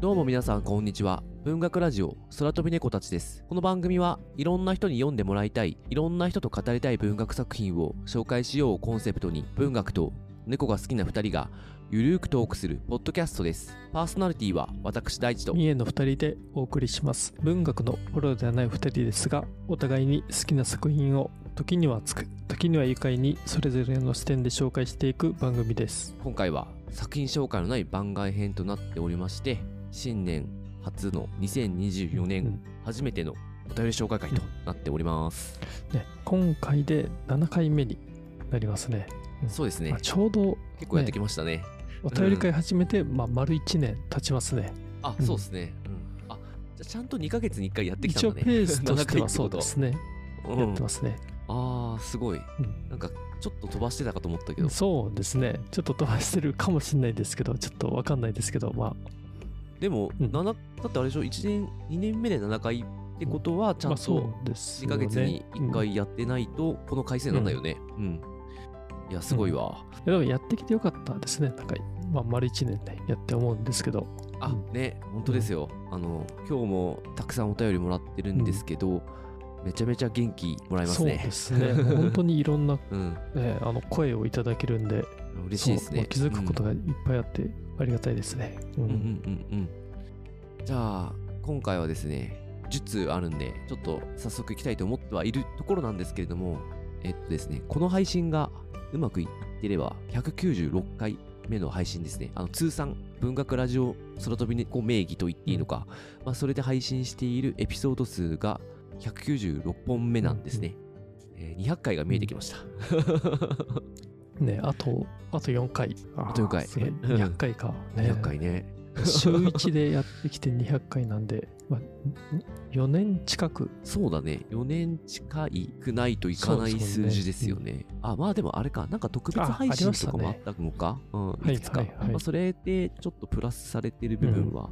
どうも皆さんこんにちは。文学ラジオ空飛び猫たちです。この番組はいろんな人に読んでもらいたい、いろんな人と語りたい文学作品を紹介しようをコンセプトに文学と猫が好きな2人がゆるーくトークするポッドキャストです。パーソナリティは私大地と三重の2人でお送りします文学のプロではない2人ですがお互いに好きな作品を時には熱く時には愉快にそれぞれの視点で紹介していく番組です今回は作品紹介のない番外編となっておりまして新年初の2024年うん初めてのお便り紹介会となっております。ね、今回で7回目になりますねそうですねまあ、。ちょうど結構やってきましたね。お便り会始めて、まあ、丸1年経ちますねあ、うんそうですね。うん。あ、じゃあちゃんと2ヶ月に1回やってきた一応んだね。ペースとしてはそうですね、うんやってますね、ああ、すごい。うんなんか、ちょっと飛ばしてたかと思ったけど。そうですねちょっと飛ばしてるかもしれないですけどちょっとわかんないですけどまあでも、うん7、だってあれでしょ、1年、2年目で7回ってことは、ちゃんとうです2ヶ月に1うん回やってないと、この回数なんだよね。うん。いや、すごいわ。いやでもやってきてよかったですね。なんか、まあ、丸1年ね、やって思うんですけど。あうん、ね、本当ですよ。あの、今日もたくさんお便りもらってるんですけど、めちゃめちゃ元気もらえますそうね。ですね。本当にいろんな、うん。ね、あの声をいただけるんで、嬉しいですね。気づくことがいっぱいあって、ありがたいですね。ううんうんうんうんうん。じゃあ、今回はですね、10通あるんで、ちょっと早速行きたいと思ってはいるところなんですけれども、えっとですね、この配信がうまくいってれば、196回目の配信ですね。あの、通算文学ラジオ空飛び猫名義と言っていいのか、まあ、それで配信しているエピソード数が196本目なんですね。えー200回が見えてきました。ね、あと、あと4回。ああと4回すごい 200回か。ね200回ね。週1でやってきて200回なんで、まあ、4年近く。そうだね。4年近いくないといかない数字ですよね。あ、まあでもあれか。なんか特別あ配信とかもあったのか。うん、いつか。はいはいまあ、それでちょっとプラスされてる部分は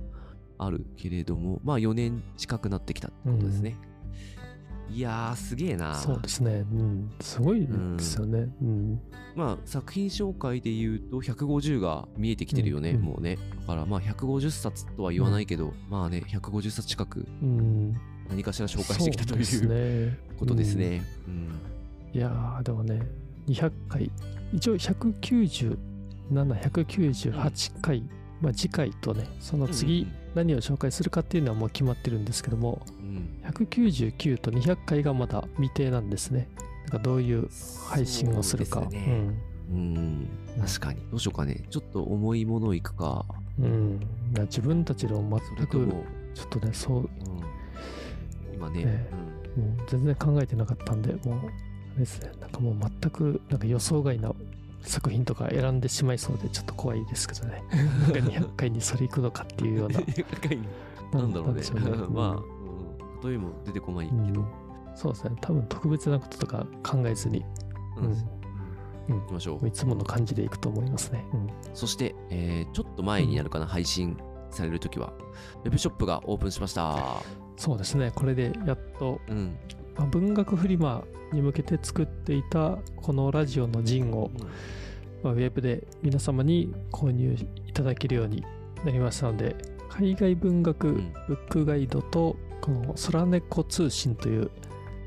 あるけれども、まあ4年近くなってきたってことですね。いやー、すげえな。そうですね。うん。すごいですよね。うん。まあ作品紹介で言うと150が見えてきてるよね、うんうんもうね。だからまあ150冊とは言わないけど、まあね、150冊近くうん。何何かしら紹介してきたというね、ことですね。うんいやーでもね200回一応197、198回、まあ、次回とねその次何を紹介するかっていうのはもう決まってるんですけどもうん。199と200回がまだ未定なんですね。だからどういう配信をするか。そうですね。うん、確かに。どうしようかね。ちょっと重いものいくか。うん、自分たちの全くちょっとねそう、うん、今ね、えうん、全然考えてなかったんでもうあれですね。なんかもう全くなんか予想外な作品とか選んでしまいそうでちょっと怖いですけどね。なんか200回にそれ行くのかっていうような。なんだろうね。うね。まあ、うん、例えも出てこないけうん。ど、そうですね。多分特別なこととか考えずに。うん。うん。行きましょう。いつもの感じでいくと思いますね、うん。そして、えーちょっと前になるかな、配信されるときは。ウェブショップがオープンしました。そうですね。これでやっと、うん、まあ、文学フリマに向けて作っていたこのラジオの陣を、まあ、ウェブで皆様に購入いただけるようになりましたので海外文学うん。ブックガイドとこの空猫通信という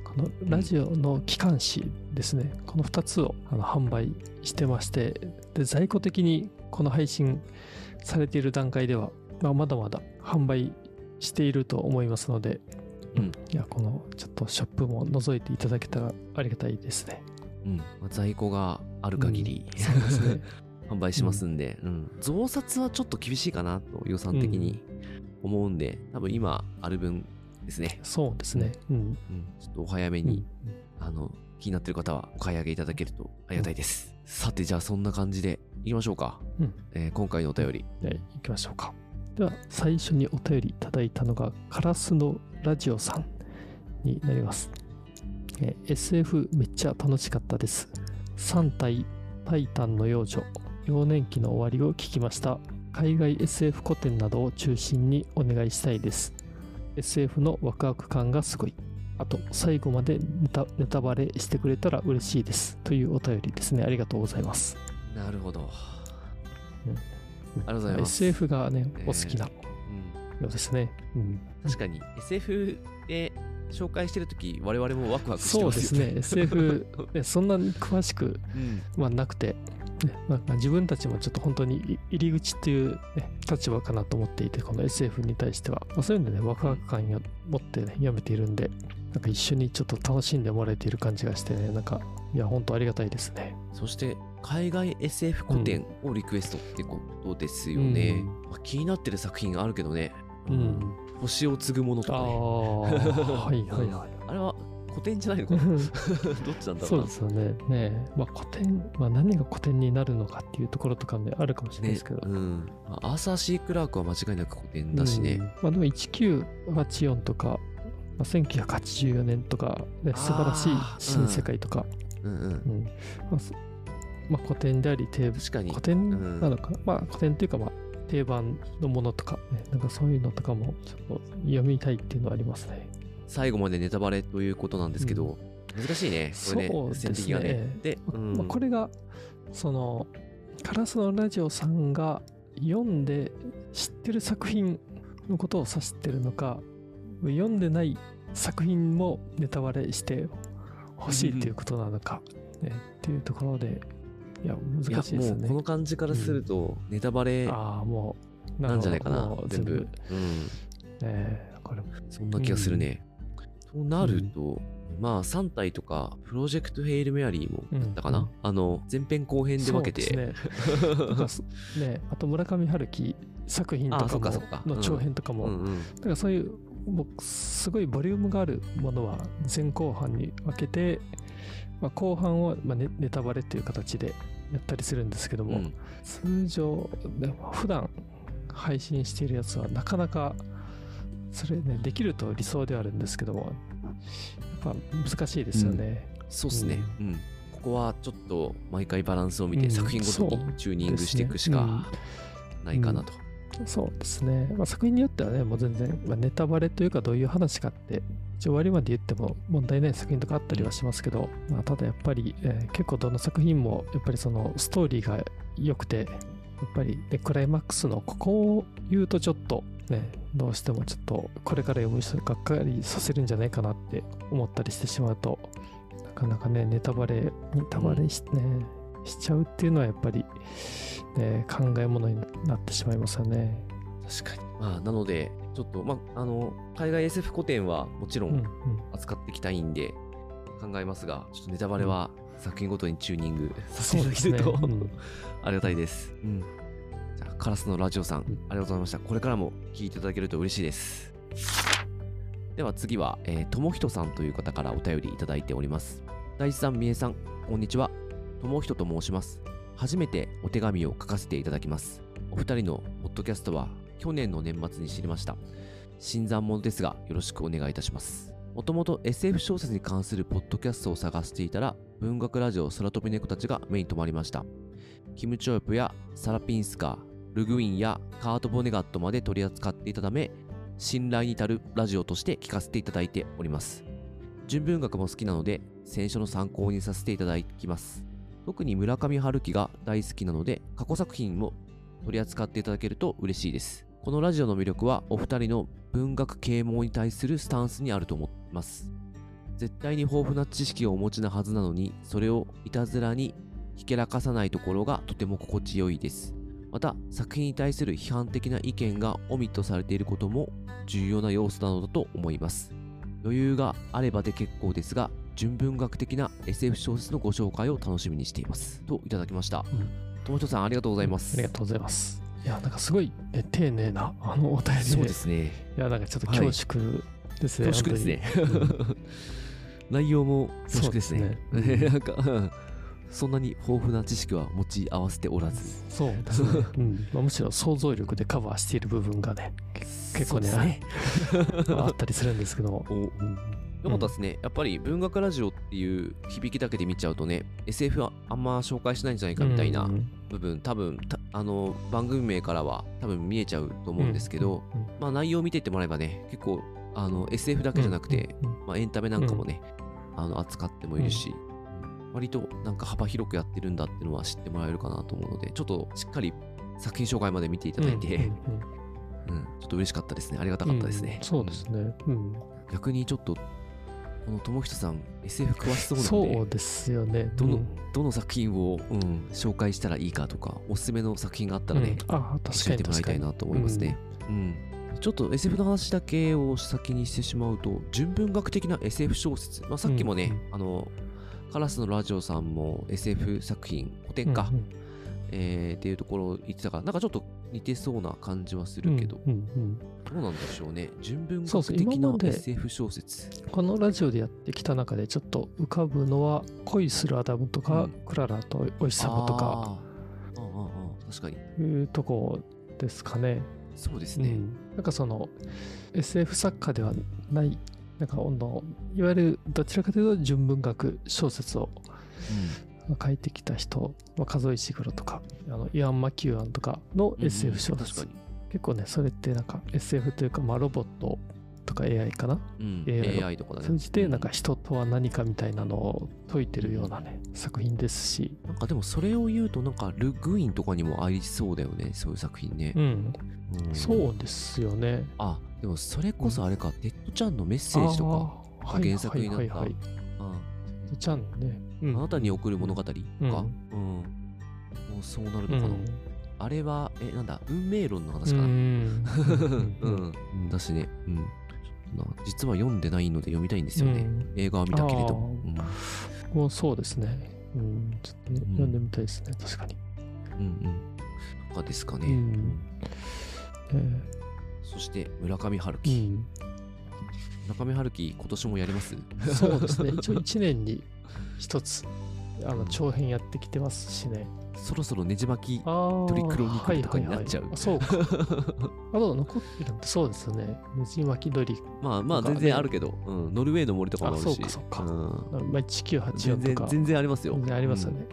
このラジオの機関誌ですね、この2つをあの販売してましてで在庫的にこの配信されている段階では、まあ、まだまだ販売していると思いますので、うん。いやこのちょっとショップも覗いていただけたらありがたいですね。うん。まあ、在庫がある限り、そうですね。販売しますんで、うん。増刷はちょっと厳しいかなと予算的に思うんで、多分今ある分ですね、そうですね。うん。うん、ちょっとお早めうん。に、あの気になってる方はお買い上げいただけるとありがたいです、さてじゃあそんな感じでいきましょうか、うん。えー今回のお便り。で行きましょうか。では最初にお便りいただいたのがカラスのラジオさんになります。えー SF めっちゃ楽しかったです。3体タイタンの幼女幼年期の終わりを聞きました。海外 SF 古典などを中心にお願いしたいです。SF のワクワク感がすごい。あと最後までネタネタバレしてくれたら嬉しいです。というお便りですね。ありがとうございます。なるほどうんありがとうございます SF がね、えーお好きなうんようですね。うん、確かに SF で紹介してるとき、我々もワクワクしてそうまよですすね。SF、ね、そんなに詳しく、うんまあ、なくて、ねまあ、自分たちもちょっと本当にい入り口っていう、ね、立場かなと思っていて、この SF に対しては、まあ、そういうので、ね、ワクワク感を持って、ね、読めているんで、なんか一緒にちょっと楽しんでもらえている感じがしてね、なんか、いや、本当ありがたいですね。そして、海外 SF 古典をリクエストってことですよね。まあ気になってる作品あるけどね。うん。うん、星を継ぐものとかね。ー、はいはいはい。あれは古典じゃないのかな どっちなんだろなそううですよね。ねえまあ、古典、まあ、何が古典になるのかっていうところとかね、あるかもしれないねですけど。うん。まあアーサー・シー・クラークは間違いなく古典だしね。うんまあ、でも1984とか、まあ、1984年とか、ね、素晴らしい新世界とか、うんうん。うんまあすまあ、古典であり定確かに古典なのかな、まあ古典っていうかまあ定番のものとか、ね、なんかそういうのとかもちょっと読みたいっていうのはありますね。最後までネタバレということなんですけど、難しいね。これね、そうですねね。で、うんまあ、これがそのカラスのラジオさんが読んで知ってる作品のことを指してるのか読んでない作品もネタバレしてほしいということなのか、ね、っていうところでいや難しいですよね。この感じからすると、ネタバレああもうなんじゃないかな全部。うん。えーこれそんな気がするね。となると、まあ3体とか、プロジェクトヘイルメアリーもだったかな、うん。あの、前編後編で分けて、そうですね。ねあと村上春樹作品とかの長編とかも、うんうん。だからそういうもうすごいボリュームがあるものは前後半に分けて、まあ、後半をまあネネタバレっていう形でやったりするんですけども、うん通常普段配信しているやつはなかなかそれねできると理想ではあるんですけどもやっぱ難しいですよね。そうっすね。うん。ここはちょっと毎回バランスを見て、うん作品ごとにチューニングしていくしかないかなと。そうですね、まあ、作品によってはねもう全然、まあ、ネタバレというかどういう話かって一応終わりまで言っても問題ない作品とかあったりはしますけど、まあ、ただやっぱり、えー結構どの作品もやっぱりそのストーリーが良くてやっぱり、ね、クライマックスのここを言うとちょっとねどうしてもちょっとこれから読む人がっかりさせるんじゃないかなって思ったりしてしまうとなかなかねネタバレネタバレして,、ねしちゃうっていうのはやっぱり、ね、考え物になってしまいますよね。確かに。まあ、なので、ちょっと、まあ、あの、海外 SF 古典はもちろうん扱っていきたいんで、考えますが、ちょっとネタバレは作品ごとにチューニングさせていただけると、ねうん ありがたいです。うん。じゃあ、カラスのラジオさん、んありがとうございました。これからも聞いていただけると嬉しいです。では次は、えー、ともひとさんという方からお便りいただいております。大地さん、みえさん、こんにちは。ともひとと申します。初めてお手紙を書かせていただきます。お二人のポッドキャストは去年の年末に知りました。新参者ですが、よろしくお願いいたします。もともと SF 小説に関するポッドキャストを探していたら、文学ラジオ空飛び猫たちが目に留まりました。キム・チョープやサラピンスカー、ルグウィンやカート・ボネガットまで取り扱っていたため、信頼に足るラジオとして聞かせていただいております。純文学も好きなので、選書の参考にさせていただきます。特に村上春樹が大好きなので、過去作品も取り扱っていただけると嬉しいです。このラジオの魅力は、お二人の文学啓蒙に対するスタンスにあると思います。絶対に豊富な知識をお持ちなはずなのに、それをいたずらにひけらかさないところがとても心地よいです。また、作品に対する批判的な意見がオミットされていることも重要な要素なのだと思います。余裕があればで結構ですが、純文学的な SF 小説のご紹介を楽しみにしています。といただきました。ともひとさん、ありがとうございます。ありがとうございます。いや、なんかすごいえ丁寧なあのお便りで、そうですね。いや、なんかちょっと恐縮ですね。恐縮ですね本当に。内容も恐縮ですね。ですね なんか、うんそんなに豊富な知識は持ち合わせておらず。そうですね。うんまあ、むしろ想像力でカバーしている部分がね、結構ねそうです あったりするんですけども。およかったですね。やっぱり文学ラジオっていう響きだけで見ちゃうとね、SF はあんま紹介しないんじゃないかみたいなうん部分、多分たあの番組名からは多分見えちゃうと思うんですけど、、うんまあ内容を見ていってもらえばね、結構あの SF だけじゃなくて、、うんまあ、エンタメなんかもね、あの扱ってもいるし、割となんか幅広くやってるんだっていうのは知ってもらえるかなと思うので、ちょっとしっかり作品紹介まで見ていただいて、うんうんうんうん、ちょっと嬉しかったですね。ありがたかったですね。うんそうですね。うん。逆にちょっと、この友人さん、SF 詳しそうなので、そうですよね。どのうんどの作品を、うん、紹介したらいいかとか、おすすめの作品があったらね、うんあ確教かにえてもらい。たいなと思いますね。うん。ちょっと SF の話だけを先にしてしまうと、純文学的な SF 小説、まあ、さっきもね、あの、カラスのラジオさんも SF 作品、古典か、うんうんえーっていうところを言ってたから、なんかちょっと似てそうな感じはするけど、うんうんうんどうなんでしょうね。純文学的な SF 小説。このラジオでやってきた中でちょっと浮かぶのは恋するアダムとか、うんクララとお日様とかあーあー、あー確かに。いうとこですかね。そうですね。うん、なんかその SF 作家ではないなんかあのいわゆるどちらかというと純文学小説を書いてきた人、まあ、数石黒とかあのイアン・マキューアンとかのうん SF 小確説、かに。結構ねそれってなんか SF というか、まあ、ロボットとか AI かな？うん、AI AI とかだね。通じてなんかう人とは何かみたいなのを解いてるようなね作品ですし、なんかでもそれを言うと、なんかルグインとかにもありそうだよね、そういう作品ね。うん、うん。そうですよね。あ、でもそれこそあれか、テッド・チャンのメッセージとか、原作になった。はいはいはい。はチャンね、うん。あなたに贈る物語とか、うん。うん。もうそうなるのかな？うん。あれは、え、なんだ、運命論の話うかな？ん。うん、うん、だしね、うん。実は読ん。でないので読みたいん。ですよね。うん。映画は見たけれど。あーうん。もうそうですね。うん、ちょっとね、うん。読ん。でみたいですね、確かに。うん。うん。とかですかね。うん。えそして、村上春ー樹。村上春樹、今年もやりますうん、そうですね、一応1年に一つ、あの長編やってきてますしね。そろそろねじ巻き。トリクロニクルとかになっちゃうはいはいはいあそうか。あと残ってるんで、そうですよね。ねじ巻き鳥、まあまあ、全然あるけど、うん、ノルウェーの森とかもあるし。あそうかそうかんまあ、1984全然、とか、全然ありますよ。全然ありますよね。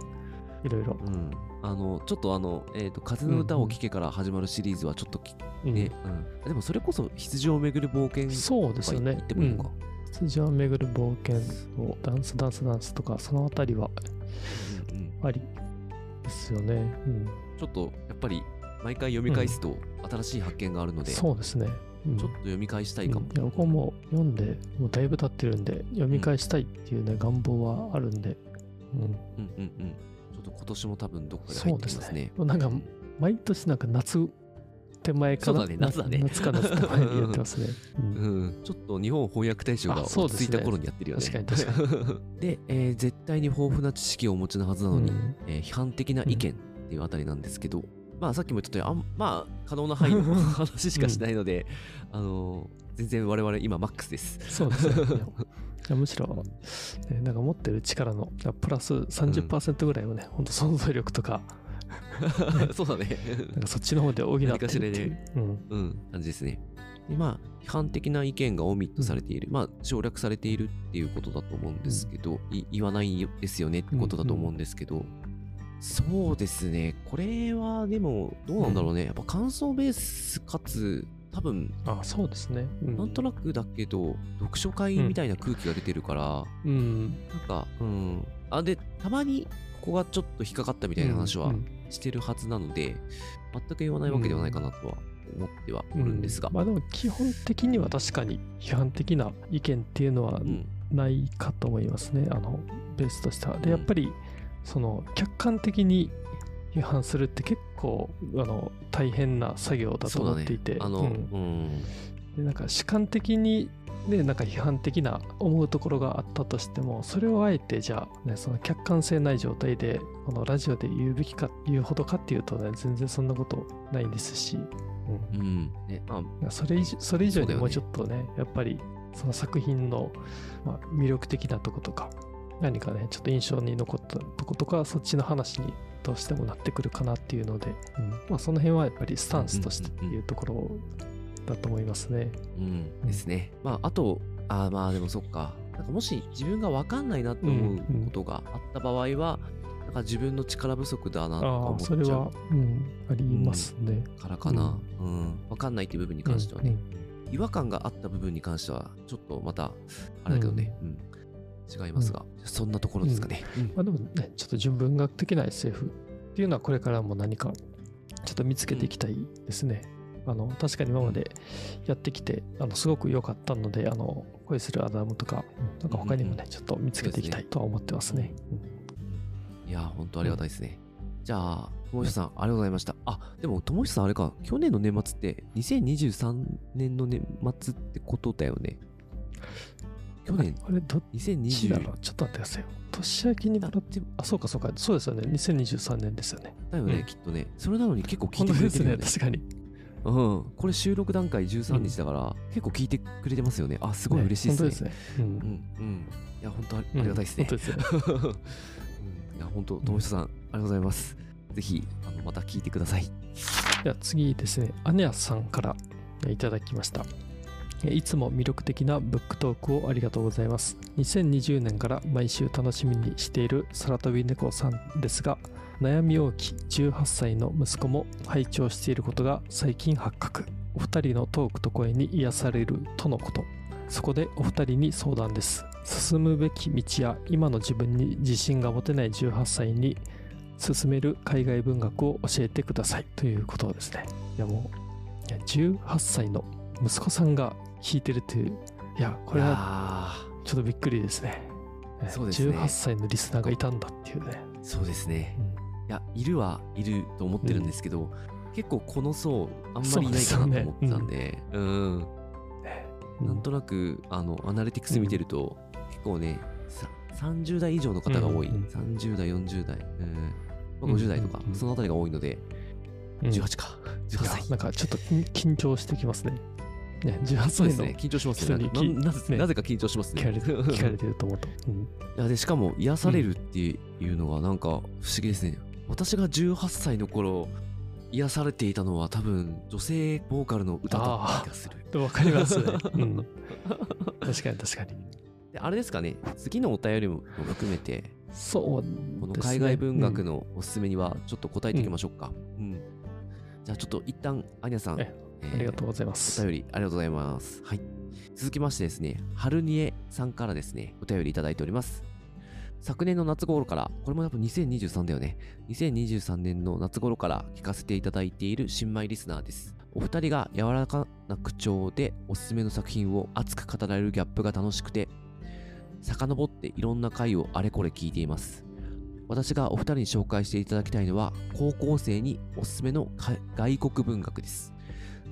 いろいろ。うん。うん。あの、ちょっとあの、えっ、と、風の歌を聴けから始まるシリーズはちょっとき、うんね、うん。でもそれこそ羊をめぐる冒険そうですよね。言ってもいいのか。羊を巡る冒険をダンスダンスダンスとかそのあたりはうんうんありですよね。うん、ちょっとやっぱり毎回読み返すと新しい発見があるので、ちょそうですね。うんっと読み返したいかも。うん僕も読んでもうだいぶ経ってるんで読み返したいっていうね、願望はあるんで、うん、うんうんうん。ちょっと今年も多分どっかで入ってきますねですね。。なんか毎年なんか夏手前かなそうだね夏だね。夏か夏手前にやってますね。うん。うん、ちょっと日本翻訳大賞が落ち着いた頃にやってるよね。確かに確 で、えー絶対に豊富な知識をお持ちのはずなのに、うん。えー批判的な意見っていうあたりなんですけど、まあさっきも言ったようにあんまあ可能な範囲の 話しかしないので、あのー全然我々今マックスです。そうですね。むしろ、ね、なんか持ってる力のプラス30%ぐらいをね、本当想像力とか、そうだね。なんかそっちの方で補ってるっていうで。うん。うん、感じですね。で、まあ、批判的な意見がオミットされている、まあ、省略されているっていうことだと思うんですけど、い言わないですよねってことだと思うんですけど、そうですね、これはでも、どうなんだろうね、やっぱ感想ベースかつ、多分、あ、そうですね。うん、なんとなくだけど、読書会みたいな空気が出てるから、うん。なんか、うん。あ、で、たまに、ここがちょっと引っかかったみたいな話はうんしてるはずなので、全く言わないわけではないかなとは思ってはおるんですが。まあでも基本的には確かに批判的な意見っていうのはうんないかと思いますね。あの、ベースとしては。で、うんやっぱり、その、客観的に批判するって結構、あの、大変な作業だと思っていて。うん、でなんか主観的にねなんか批判的な思うところがあったとしてもそれをあえてじゃあ、ね、その客観性ない状態でこのラジオで言うべきか言うほどかっていうとね全然そんなことないんですし、うん。うん。ね、まあ、それ以上それ以上にもうちょっとねやっぱりその作品の、まあ、魅力的なとことか何かねちょっと印象に残ったとことかそっちの話にどうしてもなってくるかなっていうので、うん。まあ、その辺はやっぱりスタンスとしてっていうところだと思いますね。うん、ですね。まあ、あと、あーまあでもそっか。なんかもし自分が分かんないなと思うことがあった場合は、なんか自分の力不足だなとか思っちゃそれは、うん、ありますね。うからかな。うん。分かんないっていう部分に関してはね。うん。違和感があった部分に関しては、ちょっとまた、あれだけどね、うん。違いますが、そんなところですかね。うんまあでもね、ちょっと純文学的な SF っていうのはこれからも何かちょっと見つけていきたいですね。あの確かに今までやってきて、あのすごく良かったのであの恋するアダムとかなんか他にもね、ちょっと見つけていきたいとは思ってますね。いや本当ありがたいですね。じゃあ友久さんありがとうございました。あでも友久さんあれか去年の年末って2023年の年末ってことだよね。去年あれどっちだろ2020うちょっと待ってくださいよ。年明けにもらって、あ、そうかそうか、そうですよね。2023年ですよね。だよね、うんきっとね。それなのに結構聞いてくれてるよね。確かに。うん。これ収録段階13日だから、結構聞いてくれてますよね。あ、すごい嬉しいですね。ね。本当ですね。うんうんうん。いや、本当ありがたいですね。本当ですよ。うんいや、本当、友久さん、ありがとうございます。ぜひ、あのまた聞いてください。では次ですね、アネアさんからえいただきました。えいつも魅力的なブックトークをありがとうございます。2020年から毎週楽しみにしている空飛び猫さんですが、悩み大きい18歳の息子も拝聴していることが最近発覚。お二人のトークと声に癒されるとのこと。そこでお二人に相談です。進むべき道や今の自分に自信が持てない18歳に進める海外文学を教えてくださいということですね。いやもう、いや18歳の息子さんが弾いてるという、いや、これはは。ちょっとびっくりですね。えそうですね18歳のリスナーがいたんだっていうね。そうですねう。んいや、いるはいると思ってるんですけど、結構この層、あんまりいないかなと思ってたんで、うん。なんとなく、あの、アナリティクス見てると、結構ね、さ30代以上の方が多い。うんうん30代、40代、うんまあ、50代とかうんうんう、んそのあたりが多いので、うん18か。18いや歳。なんかちょっと緊張してきますね。ね、18歳のそうですね。緊張しますね。ななぜねなぜか緊張しますね。聞かれて聞かれてると思うと。うんいやでしかも癒されるっていうのがなんか不思議ですね。私が18歳の頃癒されていたのは多分女性ボーカルの歌だった気がする。でわかりますね。うん、確かに確かに。であれですかね次のお便りも含めてそうね、この海外文学の、のおすすめにはちょっと答えていきましょうか。うんじゃあちょっと一旦アニャさん、ええーありがとうございます。お便りありがとうございます。はい。続きましてですね、はるにえさんからですね、お便りいただいております。昨年の夏頃から、これもやっぱ2023だよね。2023年の夏頃から聞かせていただいている新米リスナーです。お二人が柔らかな口調でおすすめの作品を熱く語られるギャップが楽しくて、遡っていろんな回をあれこれ聞いています。私がお二人に紹介していただきたいのは、高校生におすすめの外国文学です。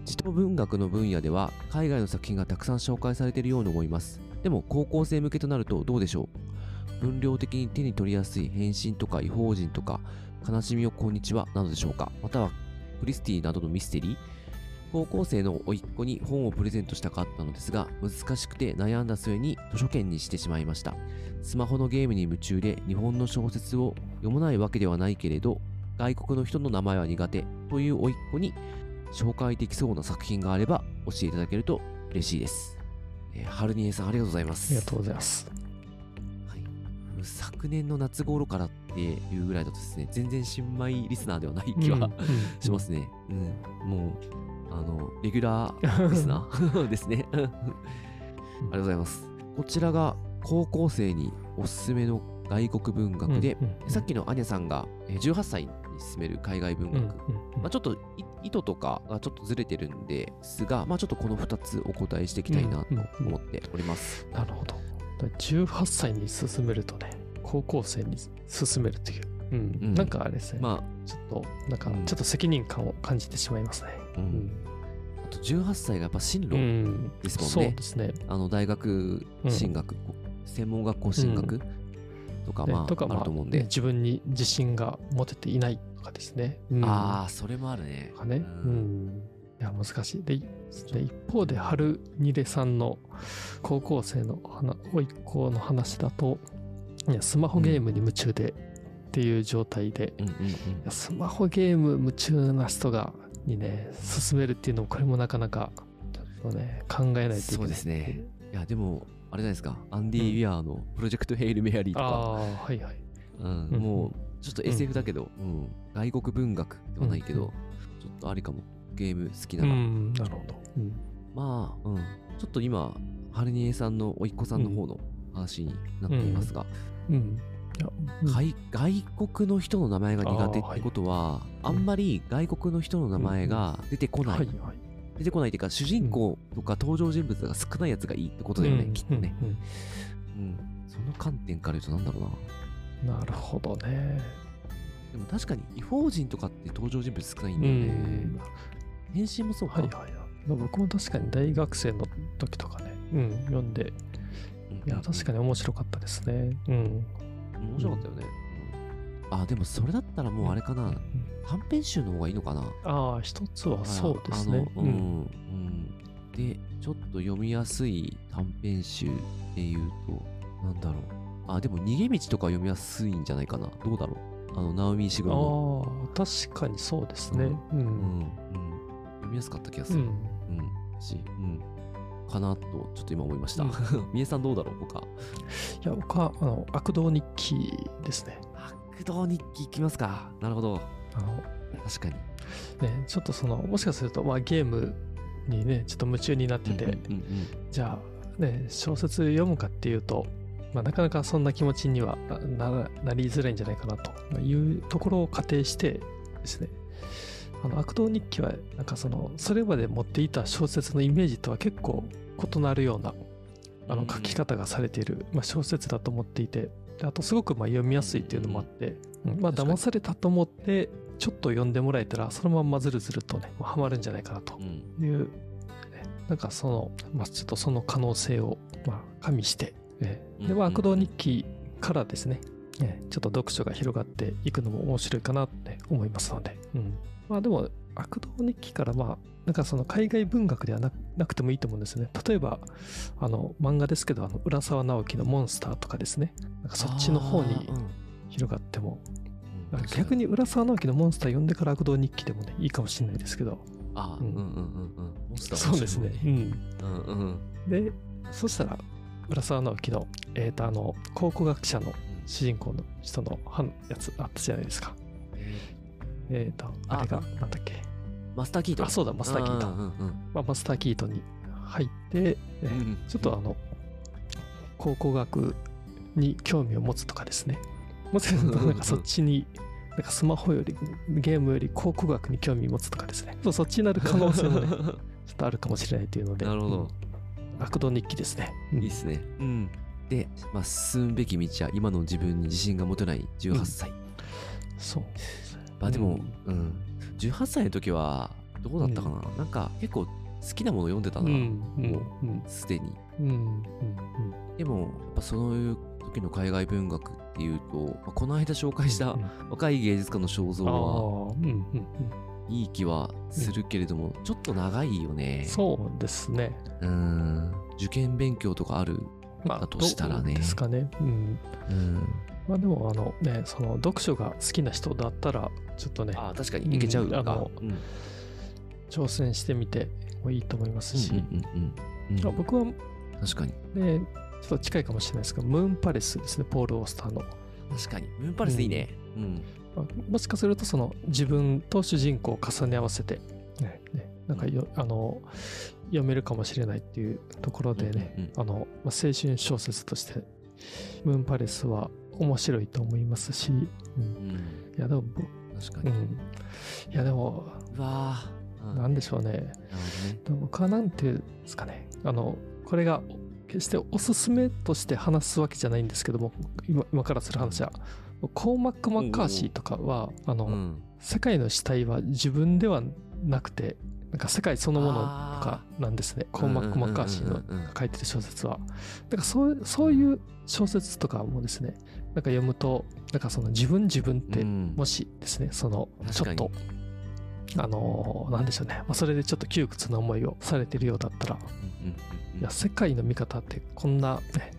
児童文学の分野では海外の作品がたくさん紹介されているように思います。でも高校生向けとなるとどうでしょう？分量的に手に取りやすい変身とか違法人とか悲しみをこんにちはなどでしょうか？またはクリスティなどのミステリー高校生の甥っ子に本をプレゼントしたかったのですが難しくて悩んだ末に図書券にしてしまいましたスマホのゲームに夢中で日本の小説を読まないわけではないけれど外国の人の名前は苦手という甥っ子に紹介できそうな作品があれば教えていただけると嬉しいです。えー、はるにえさんありがとうございます。ありがとうございます。はい、昨年の夏頃からっていうぐらいだとですね、全然新米リスナーではない気は、しますね。うん、もう、あの、レギュラーリスナー ですね。ありがとうございます。こちらが高校生におすすめの外国文学で、さっきのアニャさんがえー18歳に進める海外文学、まあ、ちょっとい意図とかがちょっとずれてるんですが、まあ、ちょっとこの2つお答えしていきたいなと思っております。なるほど。だから18歳に進めるとね、高校生に進めるという。うん。うん。なんかあれですね、まちょっと、なんかうん。ちょっと責任感を感じてしまいますね。あ、うん。あと18歳がやっぱ進路、うんですもんね。そうですね。あの大学進学、専門学校進学とか、まあ、ねとか、まああると思うんで、ね自分に自信が持てていないとかですね。うん。ああ、それもあるね。とかね。ううんや、難しい。で、一方で、春ニレさんの高校生の話、甥っ子の話だと、いや、スマホゲームに夢中でっていう状態で、うん。うんうんいやスマホゲーム夢中な人が、にね、進めるっていうのも、これもなかなか、ちょっとね、考えないといけない。そうですね。いや、でも、あれじゃないですか、アンディ・ウィアーのプロジェクト・ヘイル・メアリーとか、はいはい。うん。うん。もう、ちょっと SF だけど、うん。外国文学ではないけど、うん。ちょっとありかも。ゲーム好きうななるほど。うん。まあ、うん。ちょっと今、ハルニエさんの甥っ子さんの方の話になっていますが、うん。外外国の人の名前が苦手ってことは、あんまり外国の人の名前が出てこない。出てこないっていうか主人公とか登場人物が少ないやつがいいってことだよね、うん。きっとね、うんうんその観点から言うとなんだろうな。うんなるほどね。でも確かに異邦人とかって登場人物少ないんうだよね、ん。変身もそうか、はいはいはい。まあ僕も確かに大学生の時とかね、うん、読んで、いや、確かにに面白かったですね。うん。面白かったよね、うん。あでもそれだったらもうあれかな、うん短編集の方がいいのかな。ああ、一つはそうですね。うん、うん、でちょっと読みやすい短編集っていうとなんだろう。あでも逃げ道とか読みやすいんじゃないかな。どうだろう。あのナオミ・シグロの。ああ、確かにそうですね。う。うんん、うん、読みやすかった気がする、うん。うん、し、うん、かなとちょっと今思いました。うん みえさんどうだろう他？いや、僕は、あの、悪道日記ですね。悪道日記いきますか。なるほど。あの、確かに。ね、ちょっとその、もしかすると、まあ、ゲームにね、ちょっと夢中になってて、うんうんじゃあ、ね、小説読むかっていうと、まあ、なかなかそんな気持ちにはなななりづらいんじゃないかなというところを仮定してですね、あの悪道日記は、なんかその、それまで持っていた小説のイメージとは結構異なるようなあうん。の書き方がされている、まあ、小説だと思っていて、であとすごくまあ読みやすいっていうのもあって、うんまあ、騙されたと思って、ちょっと読んでもらえたら、そのまんまずるずるとね、まあハマるんじゃないかなとうん。うんいう、ねなんかその、まあ、ちょっとその可能性を、まあ、加味して、えで、まあ、悪道日記からですね、えちょっと読書が広がっていくのも面白いかなって思いますので、うん。まあでも、悪道日記からまあ、なんかその海外文学ではななくてもいいと思うんですね。例えば、あの、漫画ですけど、あの、浦沢直樹のモンスターとかですね、なんかそっちの方に広がっても、うん逆に浦沢直樹のモンスター読んでから悪道日記でもね、いいかもしれないですけど、あー、ううんんうんうんうん。モンスターそうですね。うん。うんうん。で、そしたら、浦沢直樹の、えっ、と、あの、考古学者の主人公の人のはんやつあったじゃないですか。えっ、と、あれが、なんだっけ？マスターキートン。あ、そうだ、マスター・キート。うんうんまあ、マスター・キートンに入って、えーうんちょっとあの、考古学に興味を持つとかですね。もしかすると、なんかそっちに、なんかスマホより、ゲームより考古学に興味持つとかですね。そうそっちになる可能性もね、ちょっとあるかもしれないというので。なるほどうん。悪道日記ですね。うんいいっすね。うん。で、まあ、進むべき道は今の自分に自信が持てない18歳。そう。まあでも、うん、18歳の時はどうだったかな、なんか結構好きなもの読んでたな、うん、うんもうんうすでに。うん、うん、でも、やっぱそういう時の海外文学っていうと、まあこの間紹介したうん若い芸術家の肖像はいい気はするけれども、ちょっと長いようねん。。そうですね。うん。受験勉強とかある？まあ、だとしたらねですかね。うん。うん。まあでも、あのね、その読書が好きな人だったら、ちょっとね、ああ、確かにいけちゃうか。うんあのうん挑戦してみてもいいと思いますし、僕は確かに。ね、ちょっと近いかもしれないですけど、ムーンパレスですね、ポール・オースターの。確かに。ムーンパレスいいね。うん。まあもしかすると、その自分と主人公を重ね合わせて、ねねなんかよ、あの、読めるかもしれないっていうところでね、うんうんあの、まあ、青春小説として、ムーンパレスは面白いと思いますし、うん、うん。いや、でも、確かに。うん。いや、でも、うわなんでしょうね。ね。僕はなんていうんですかね。あの、これが決しておすすめとして話すわけじゃないんですけども、今今からする話は。コーマック・マッカーシーとかは、あの、うん。世界の主体は自分ではなくて、なんか世界そのものとかなんですね。コーマック・マッカーシーの書いてる小説は。だからそうそういう小説とかもですね、なんか読むと、なんかその自分自分って、うんもしですね、その、ちょっと、あのーなんでしょうね、まあ、それでちょっと窮屈な思いをされてるようだったら、うんうんうんいや、世界の見方ってこんな、ね、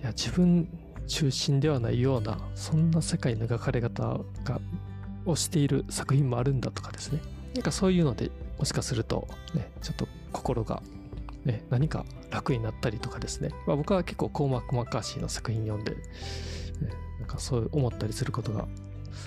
いや、自分中心ではないような、そんな世界の描かれ方が、をしている作品もあるんだとかですね。なんかそういうので、もしかすると、ね、ちょっと心が、ね、何か楽になったりとかですね。まあ、僕は結構コーマック・マッカーシーの作品読んで、ね、なんかそう思ったりすることが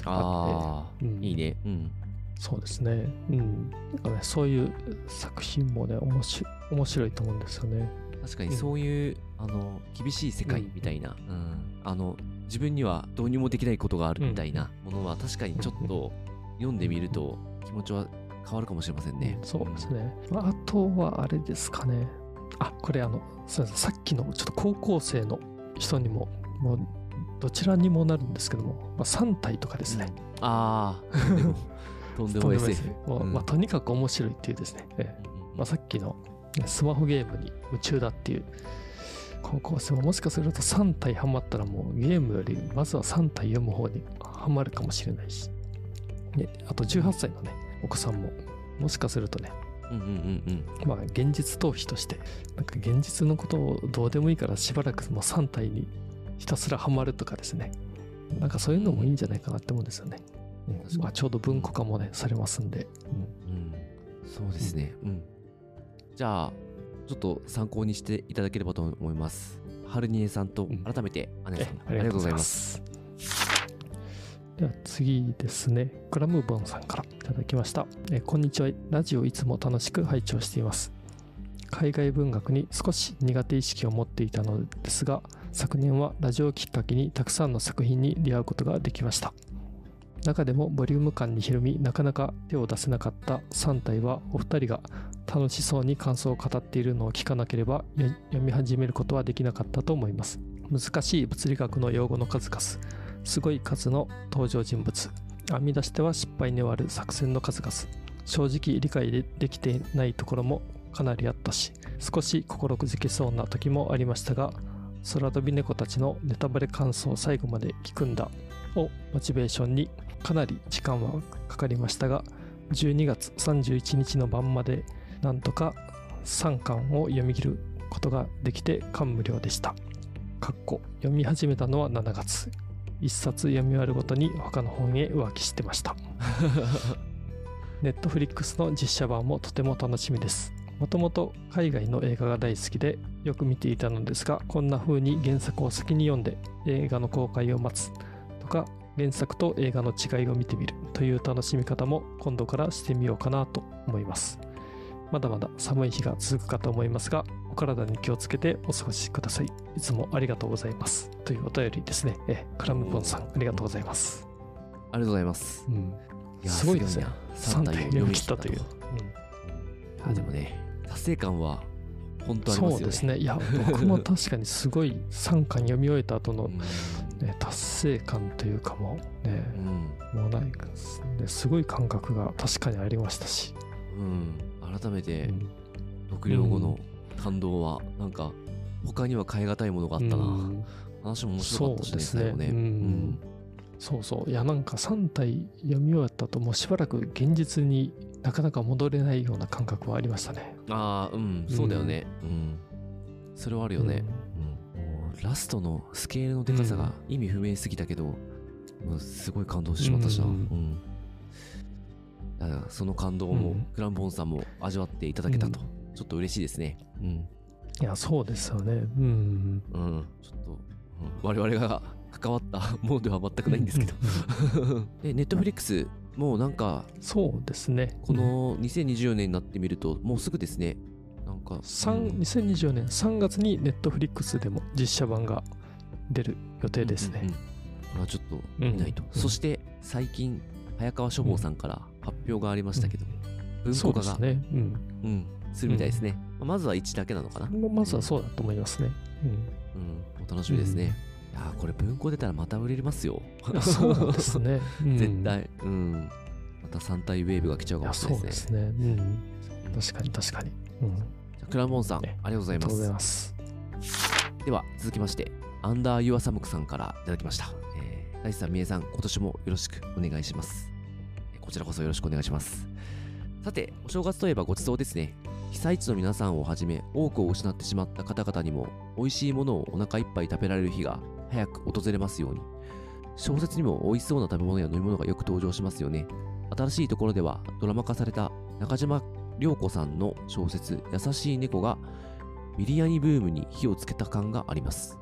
ああ、うんいいね。うん。そうですね。うん。なんかね、そういう作品もね、面白面白いと思うんですよね。確かにそういう、あの、厳しい世界みたいな、うん。あの、自分にはどうにもできないことがあるみたいなものは確かにちょっと読んでみると気持ちは変わるかもしれませんね。そうですね。まあ、あとはあれですかね。あ、これあの、すみません。さっきのちょっと高校生の人にも、もう、どちらにもなるんですけども、まあ、3体とかですね。ああ、で もとんでも SF。もううんまあ、とにかく面白いっていうですね。ええまあ、さっきのねスマホゲームに夢中だっていう高校生ももしかすると3体ハマったらもうゲームよりまずは3体読む方にハマるかもしれないし、ね、あと18歳のねお子さんももしかするとねうんうんうんうん。まあ現実逃避としてなんか現実のことをどうでもいいからしばらくもう3体にひたすらハマるとかですね。なんかそういうのもいいんじゃないかなって思うんですよね、まあ、ちょうど文庫化もねされますんで、うん、そうですね。うん。じゃあ、ちょっと参考にしていただければと思います。はるにえさん。とうん。改めて、アネえさん、ありがとうございます。では次ですね、グラムボンさん。からいただきました。えこん。にちは。ラジオいつも楽しく拝聴しています。海外文学に少し苦手意識を持っていたのですが、昨年はラジオをきっかけにたくさんの作品に出会うことができました。中でもボリューム感にひるみ、なかなか手を出せなかった3体はお二人が楽しそうに感想を語っているのを聞かなければ読み始めることはできなかったと思います。難しい物理学の用語の数々、すごい数の登場人物編み出しては失敗に終わる作戦の数々正直理解でできてないところもかなりあったし少し心くじけそうな時もありましたが空飛び猫たちのネタバレ感想を最後まで聞くんだ。をモチベーションにかなり時間はかかりましたが12月31日の晩までなんとか3巻を読み切ることができて感無量でした。かっこ読み始めたのは7月。一冊読み終わるごとに他の本へ浮気してました。ネットフリックスの実写版もとても楽しみですもともと海外の映画が大好きでよく見ていたのですがこんな風に原作を先に読んで映画の公開を待つとか原作と映画の違いを見てみるという楽しみ方も今度からしてみようかなと思います。まだまだ寒い日が続くかと思いますがお体に気をつけてお過ごしください。いつもありがとうございます。というお便りですね。えクラムポンさんありがとうございます。ありがとうございます。うん。すごいですね。すごいな。3体読み切ったという、いやでもね、達成感は本当ありますよね。そうですねいや僕も確かにすごい3巻読み終えた後の、うん。ね、達成感というかもうねうん。もうないですねすごい感覚が確かにありましたし、うん。改めてう、ん独了後の感動は、なんか、他には変え難いものがあったな。うん話も面白かったしね、そうですねね。うんそうそういやなんか3体読み終わった後もうしばらく現実になかなか戻れないような感覚はありましたねああ、うん、そうだよね。うん。それはあるよね。うん。もうラストのスケールのでかさが意味不明すぎたけど、もうすごい感動してしまったしな。ううんん。だからその感動もうんグランボンさんも味わっていただけたと、うちょっと嬉しいですね。うん。いやそうですよねうんうん。ちょっと、うん我々が 関わったものでは全くないんですけど。で、ネットフリックス、もうなんか、そうですね。この2024年になってみると、もうすぐですね。なんか、3うん。2024年3月にネットフリックスでも実写版が出る予定ですね。うんうんうん。これはちょっと見ないと。うん。そして、最近、早川書房さんから発表がありましたけど、文そう庫化が、ですね。うん。うん、するみたいですね。まずは1だけなのかな。ままずはそうだと思いますね、うん、お楽しみですね。いやーこれ文庫出たらまた売れますよ。そうですね、うん絶対。うん。また3体ウェーブが来ちゃうかもしれないですね。すねうん確かに確かに、うん、じゃあクラモンさん、ねありがとうございます。では、続きまして、アンダーユアサムクさんからいただきました。えー、大地さん、みえさん、今年もよろしくお願いします。えーこちらこそよろしくお願いします。さて、お正月といえばごちそうですね。被災地の皆さんをはじめ、多くを失ってしまった方々にも、美味しいものをお腹いっぱい食べられる日が早く訪れますように。小説にも美味しそうな食べ物や飲み物がよく登場しますよね。新しいところでは、ドラマ化された中島涼子さんの小説、優しい猫が、ビリヤニブームに火をつけた感があります。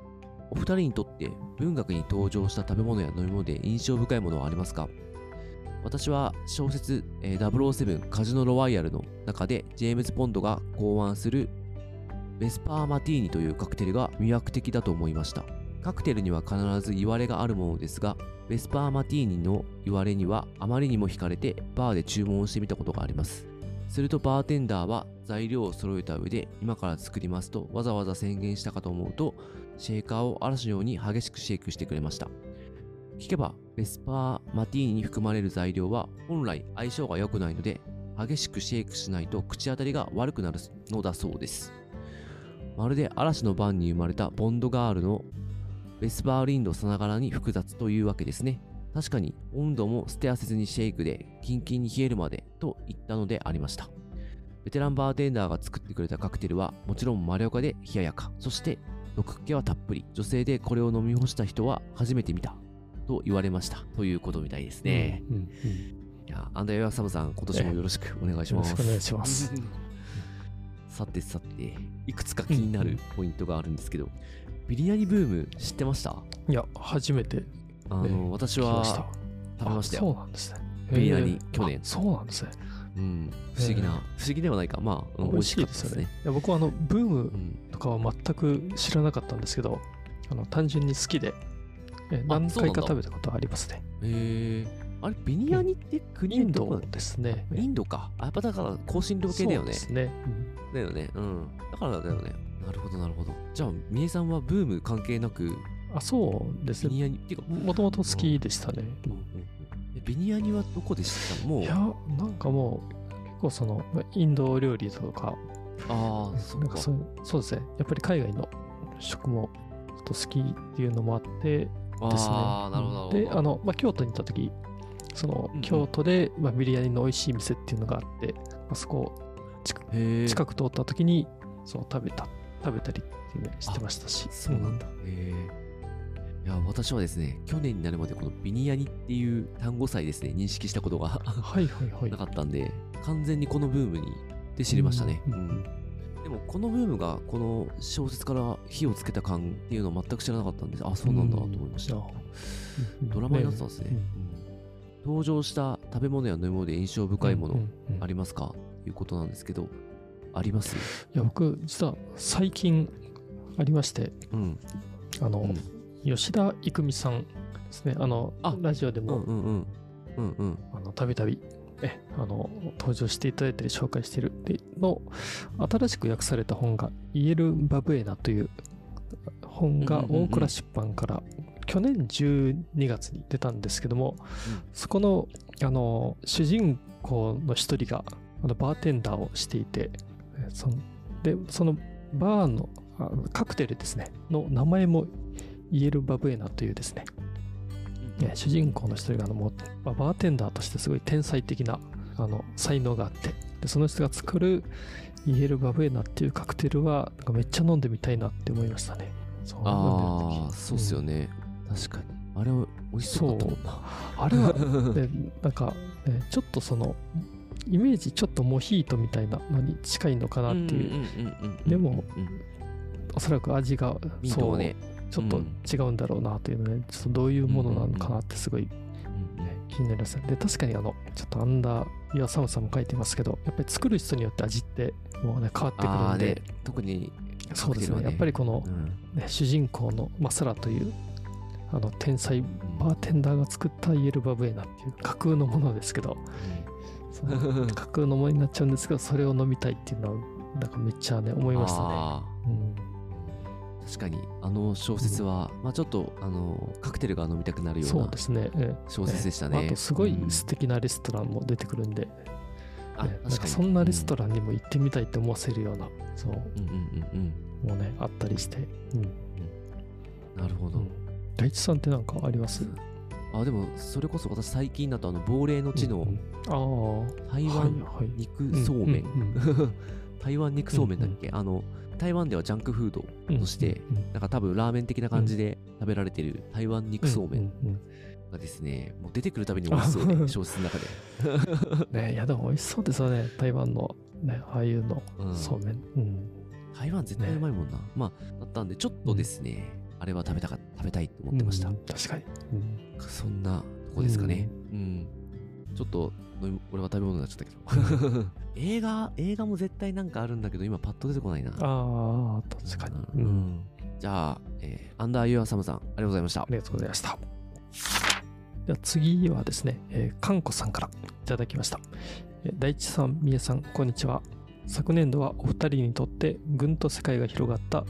お二人にとって文学に登場した食べ物や飲み物で印象深いものはありますか？私は小説、えー007カジノロワイヤルの中でジェームズ・ポンドが考案するベスパーマティーニというカクテルが魅惑的だと思いました。カクテルには必ず言われがあるものですが、ベスパーマティーニの言われにはあまりにも惹かれてバーで注文してみたことがあります。するとバーテンダーは材料を揃えた上で今から作りますとわざわざ宣言したかと思うとシェーカーを嵐のように激しくシェイクしてくれました。聞けばベスパーマティーニに含まれる材料は本来相性が良くないので激しくシェイクしないと口当たりが悪くなるのだそうです。まるで嵐の晩に生まれたボンドガールのベスバーリンドさながらに複雑というわけですね。確かに温度も捨て汗せずにシェイクでキンキンに冷えるまでと言ったのでありました。ベテランバーテンダーが作ってくれたカクテルはもちろんまろやかで冷ややか、そして毒気はたっぷり。女性でこれを飲み干した人は初めて見たと言われました。ということみたいですね。うんうんいや、アンダーヨアサムさん、今年もよろしくお願いします。よろしくお願いします。さてさて、いくつか気になるポイントがあるんですけど、ビリヤニブーム知ってました？いや、初めてあの、ね私。は食べましたあそうよ。なんですね。ビリヤニ去年あそうなんですね。うん、不思議な、え不思議ではないか。まあ、うん美味しかったですね。いや僕はあのブームうん、とかは全く知らなかったんですけど、あの単純に好きで、何回か食べたことありますね。えー、あれ、ビリヤニってイ国ンドですね。けインドか。あ、やっぱだから、香辛料系だよねそうで。すね。だよね。うん。だからだよね。なるほど、なるほど。じゃあ、みえさんはブーム関係なく、うんあ、そうですね。もともと好きでしたね。うんうんうんえビニヤニはどこで知った？のもういや、なんかもう、結構その、インド料理とか、ああそうんかそうそうですね。やっぱり海外の食もちょっと好きっていうのもあってですね。なるほどで、あの、まあ、京都に行った時、その京都で、まあ、ビリヤニの美味しい店っていうのがあって、まあそこを近く通った時に、そう食べた、食べたりっていうのを知ってましたし。そうなんだ。へえいや私はですね去年になるまでこのビニヤニっていう単語さえですね認識したことがはいはいはい。な。かったんで完全にこのブームにで知りましたね、うんうんでもこのブームがこの小説から火をつけた感っていうのを全く知らなかったんであそうなんだと思いました、うんドラマになってたんですね、うんうん。登場した食べ物や飲み物で印象深いものうんうんうんありますか、ということなんですけどあります？いや、僕、実は最近ありまして、うん。あの、うん。吉田郁美さんですね、あの、あ。ラジオでも、たびたびえあの登場していただいたり紹介しているでの新しく訳された本が「イエル・バブエナ」という本がうんうんうんうん。大倉出版から去年12月に出たんですけども、そこのあの主人公の一人があのバーテンダーをしていてえそのでそのバーのあカクテルですねの名前もイエル・バブエナというですねね主人公の一人があのもう、まあバーテンダーとしてすごい天才的なあの才能があってでその人が作るイエル・バブエナっていうカクテルはなんかめっちゃ飲んでみたいなって思いましたね。そうああそうっすよね、確かに。あれは美味しそうだったもんな。あれは、ね、なんか、ね、ちょっとそのイメージちょっとモヒートみたいなのに近いのかなっていう、でもうんおそらく味がそうもね。ちょっと違うんだろうなというので、ちょっとどういうものなのかなってすごい気になりますね。で、確かにあの、ちょっとアンダー、岩寒さんも書いてますけど、やっぱり作る人によって味ってもうね、変わってくるんで。特にそうですね、やっぱりこのう、ん。ね、主人公のマサラという、あの、天才バーテンダーが作ったイエルバブエナっていう架空のものですけど、その架空のものになっちゃうんですけど、それを飲みたいっていうのは、なんかめっちゃね、思いましたね。確かにあの小説は、まあちょっとあのカクテルが飲みたくなるような小説でしたね、あとすごいうん。素敵なレストランも出てくるんで、あねなん確かに。かそんなレストラランにも行ってみたいって思わせるような、そう、ン、うん、うんうんうん。もうね、あったりして。うん。うん。なるほど、うん。大地さんってなんかあります？あでもそれこそ私最近だとあの亡霊の地の台湾肉そうめん、台湾肉そうめんだっけ、あの台湾ではジャンクフードうんとして、うんうんなんか多分ラーメン的な感じで食べられてる台湾肉そうめん。がですね、もう出てくるたびに美味しそうで、小説の中で。う んねいやでも美味しそうですよね、台湾の、ね、ああいうの、うん。そうめん。うん。台湾絶対うまいもんな。まあ、だったんで、ちょっとですね、あれは食べたか食べたいと思ってました。うん確かに。うんそんなとこですかね。うん。ちょっと、俺は食べ物になっちゃったけど。映画、映画も絶対なんかあるんだけど、今パッと出てこないな。ああ、確かに。ううんん。じゃあ、えーアンダーユアサムさん、ありがとうございましたあ。りがとうございました。では次はですね、えー、かんこさんからいただきました。えー大地さん、みえさん、こんにちは。昨年度はお二人にとってぐんと世界が広がった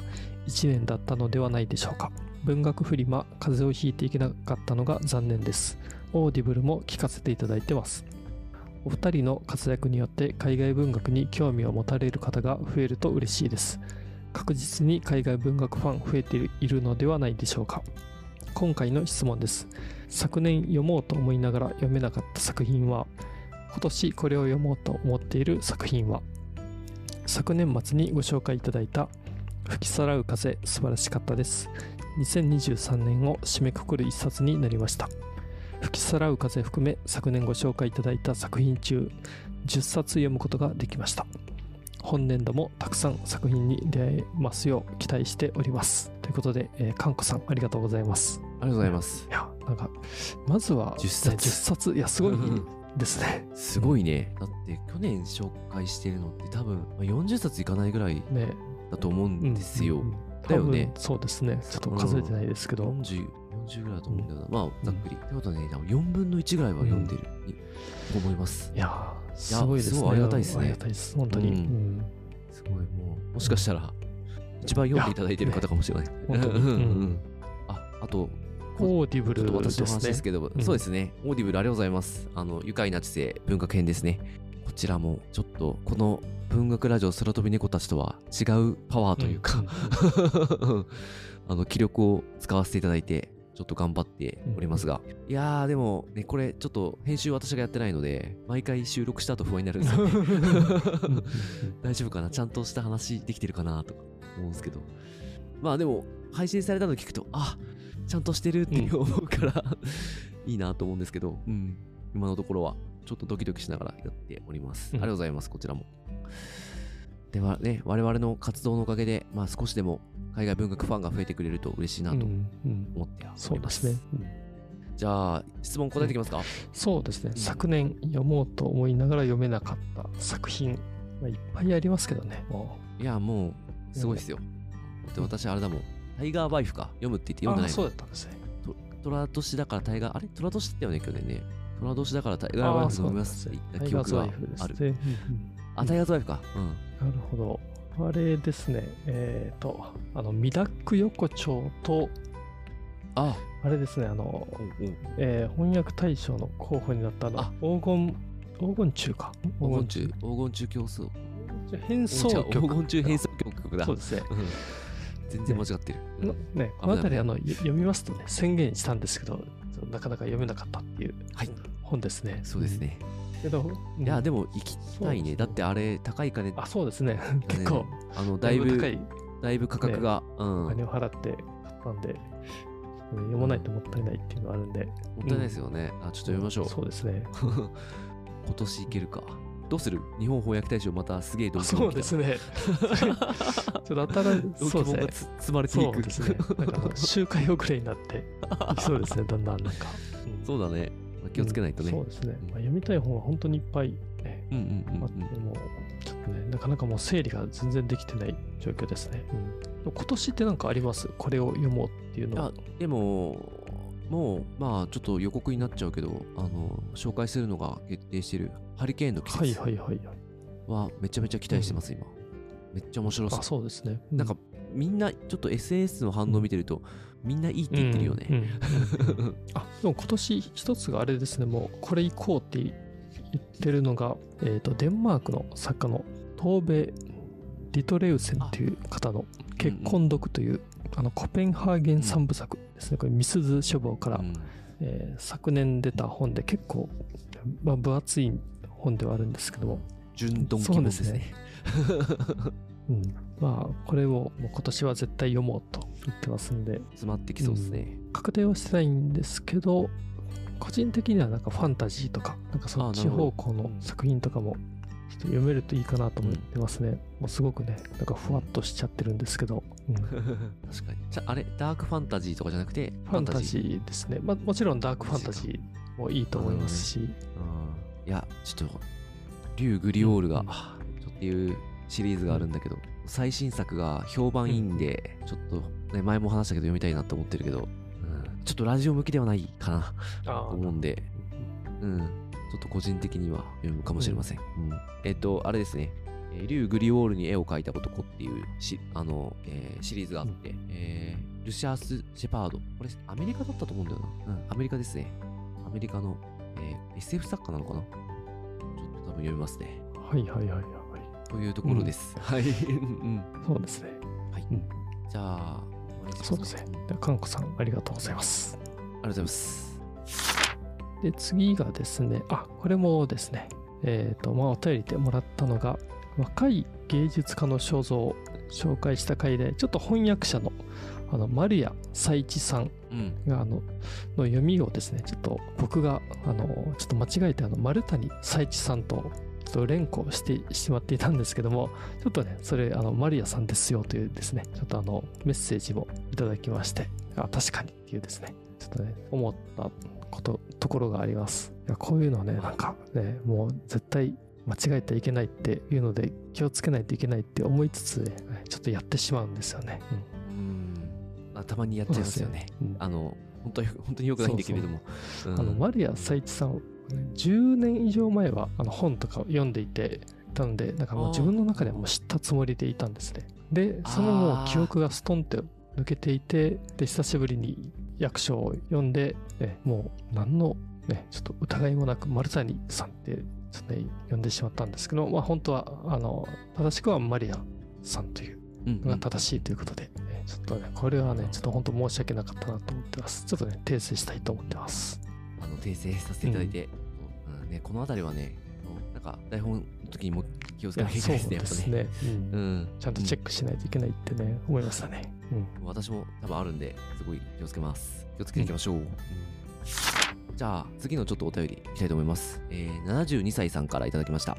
一年だったのではないでしょうか。文学フリマ、風邪をひいていけなかったのが残念です。 Audible も聞かせていただいてます。お二人の活躍によって海外文学に興味を持たれる方が増えると嬉しいです。確実に海外文学ファン増えているのではないでしょうか。今回の質問です。昨年読もうと思いながら読めなかった作品は、今年これを読もうと思っている作品は、昨年末にご紹介いただいた吹きさらう風素晴らしかったです。2023年を締めくくる一冊になりました。吹きさらう風含め昨年ご紹介いただいた作品中10冊読むことができました。本年度もたくさん作品に出会えますよう期待しております。ということで、えー、かんこさんありがとうございます。ありがとうございますい。や、なんか、まずは、10冊ね10冊。いや、すごいですね。すごいね。だって去年紹介してるのって多分まあ40冊いかないぐらいね。だと思うんですよ。うんうんだよねそうですね。ちょっと数えてないですけど。40、40ぐらいだと思うんだよな。まあ、ざっくり。ってことはね、多分4分の1ぐらいは読んでる、にと思います。いやー、すごいですね。すごいありがたいですねありがたいです。本当に。すごい、もう、もしかしたら、一番読んでいただいてる方かもしれない。本当にあ、あと、 Audible で私の話です。けど、うんそうですね。 Audible ありがとうございます。あの、愉快な知性文学編ですね。こちらも、ちょっと、この文学ラジオ空飛び猫たちとは違うパワーというか、あの、気力を使わせていただいて、ちょっと頑張っておりますが。いやー、でも、ね、これ、ちょっと編集私がやってないので、毎回収録した後不安になるんですよね。大丈夫かな？ちゃんとした話できてるかな？とか思うんですけど。まあでも、配信されたの聞くと、あちゃんとしてるって思うから、いいなと思うんですけど、うん。今のところは、ちょっとドキドキしながらやっております。うんありがとうございます、こちらも。ではね、我々の活動のおかげで、まあ少しでも海外文学ファンが増えてくれると嬉しいなとうんうん思っております。そうですね。うんじゃあ、質問答えていきますか、そうですね。うん昨年読もうと思いながら読めなかった作品、まあ、いっぱいありますけどね。もいや、もう、すごいですよ。だって私、あれだもん。タイガーバイフか？読むって言って読んでないそうだったんですね。虎年だからタイガー、あれ？虎年だったよね、去年ね。虎年だからタイガーバイフ飲みますって言った記憶が。ある。あ、タイガーズワイフか？うん。なるほど。あれですね。えっ、と、あの、ミダック横丁と、あ、あれですね、あの、うんうん。えー翻訳大賞の候補になったあのあ黄金、黄金中か？黄金中、黄金中競争。中。変奏じゃあ黄曲。金中変奏曲だ。そうですね。うん全然間違ってる。ね、この辺りあのよ読みますとね、宣言したんですけど、なかなか読めなかったっていうはい。本ですね。そうですね。けど、いや、も、でも行きたいね。だってあれ、高い金、あ、そうですね。結構、あの、だいぶ、高いだいぶ価格が、うん。お金を払って買ったんで、うん読まないともったいないっていうのがあるんで。もったいないですよね。あ、ちょっと読みましょう。そうですね。今年いけるか。どうする？日本翻訳大賞またすげえ同あ期そうですね。ちょっと新同そうですね期本が。つ積まれていく。ですね。なんか周回遅れになっていきそうですね、だんだんなんか。う んそうだね。まあ気をつけないとね。そうですね。うんまあ、読みたい本は本当にいっぱい、ねうんうんうんあって、もう、ちょっとね、なかなかもう整理が全然できてない状況ですね。うん、今年ってなんかあります？これを読もうっていううん。のはあ。でも、もう、まあ、ちょっと予告になっちゃうけど、あの、紹介するのが決定してるハリケーンの季はい節はいはい。はめちゃめちゃ期待してます、今。めっちゃ面白そうあ、。そうですね。うなんか、みんな、ちょっと SNS の反応見てると、みんないいって言ってるよね。あ、でも今年一つがあれですね、もうこれ行こうって言ってるのが、えっ、と、デンマークの作家のトーベ・リトレウセンっていう方の結婚読という、あのコペンハーゲン三部作ですね。これ、ミスズ書房から、うん。えー昨年出た本で結構、まあ、分厚い本ではあるんですけども、純ドンキモンですね。うん、まあこれをもう今年は絶対読もうと言ってますんで。詰まってきそうですね。確定はしてないんですけど個人的にはなんかファンタジーとかなんかそっち方向の作品とかもちょっと読めるといいかなと思ってますね、もうすごくねなんかふわっとしちゃってるんですけど、うん。フ 確かに。じゃあ、あれ、ダークファンタジーとかじゃなくて、ァンタジーですね、まあ、もちろんダークファンタジーもいいと思いますし、うん。いや、ちょっと、竜グリオールが、うん。ちょっというシリーズがあるんだけど、最新作が評判いいんで、ちょっとね、前も話したけど読みたいなと思ってるけど、うん、ちょっとラジオ向きではないかな。と思うんで、うん、ちょっと個人的には読むかもしれません。うん、えっと、あれですね、リュウ・グリウォールに絵を描いた男っていうしあの、えー、シリーズがあって、うん、えー、ルシアース・シェパード。これ、アメリカだったと思うんだよな。うん、アメリカですね。アメリカの、えー、SF 作家なのかな？ちょっと多分読みますね。はいはいはいはい。というところです。うん、はい。うん、そうですね。はい。うん、じゃあ、そうですね。では、かんこさん、ありがとうございます。ありがとうございます。で、次がですね、あ、これもですね、えっ、ー、と、まあ、お便りでもらったのが、若い芸術家の肖像を紹介した回で、ちょっと翻訳者のあの丸谷佐一さんが、あの、の読みをですね、ちょっと僕があのちょっと間違えてあの丸谷佐一さんとちょっと連呼してしまっていたんですけども、ちょっとね、それ、あの、マリアさんですよというですね、ちょっとあの、メッセージもいただきまして、あ、確かにっていうですね、ちょっとね、思ったこと、ところがあります。いや、こういうのね、なんかね、もう絶対間違えてはいけないっていうので、気をつけないといけないって思いつつ、ね、ちょっとやってしまうんですよね。うん。うんたまにやっちゃいますよね。うん、あの、本当に、本当によくないんだけれども。そうそううん、あの、マリア佐一さん10年以上前はあの本とかを読んでいてたのでなんかもう自分の中ではもう知ったつもりでいたんですねでそのもう記憶がストンって抜けていてで久しぶりに役所を読んで、ね、もう何の、ね、ちょっと疑いもなく丸谷さんってちょっと、ね、呼んでしまったんですけど、まあ、本当はあの正しくはマリアさんというのが正しいということで、うんうん、ちょっとねこれはねちょっと本当申し訳なかったなと思ってます。ちょっとね訂正したいと思ってます。あの訂正させていただいて、うん。うんね、この辺りはね、なんか台本の時にも気をつけなきゃいけないですね、ね。うん、ちゃんとチェックしないといけないってね、思いましたね。私も多分あるんで、すごい気をつけます。気をつけていきましょう。じゃあ、次のちょっとお便りいきたいと思います。えー、72歳さんからいただきました。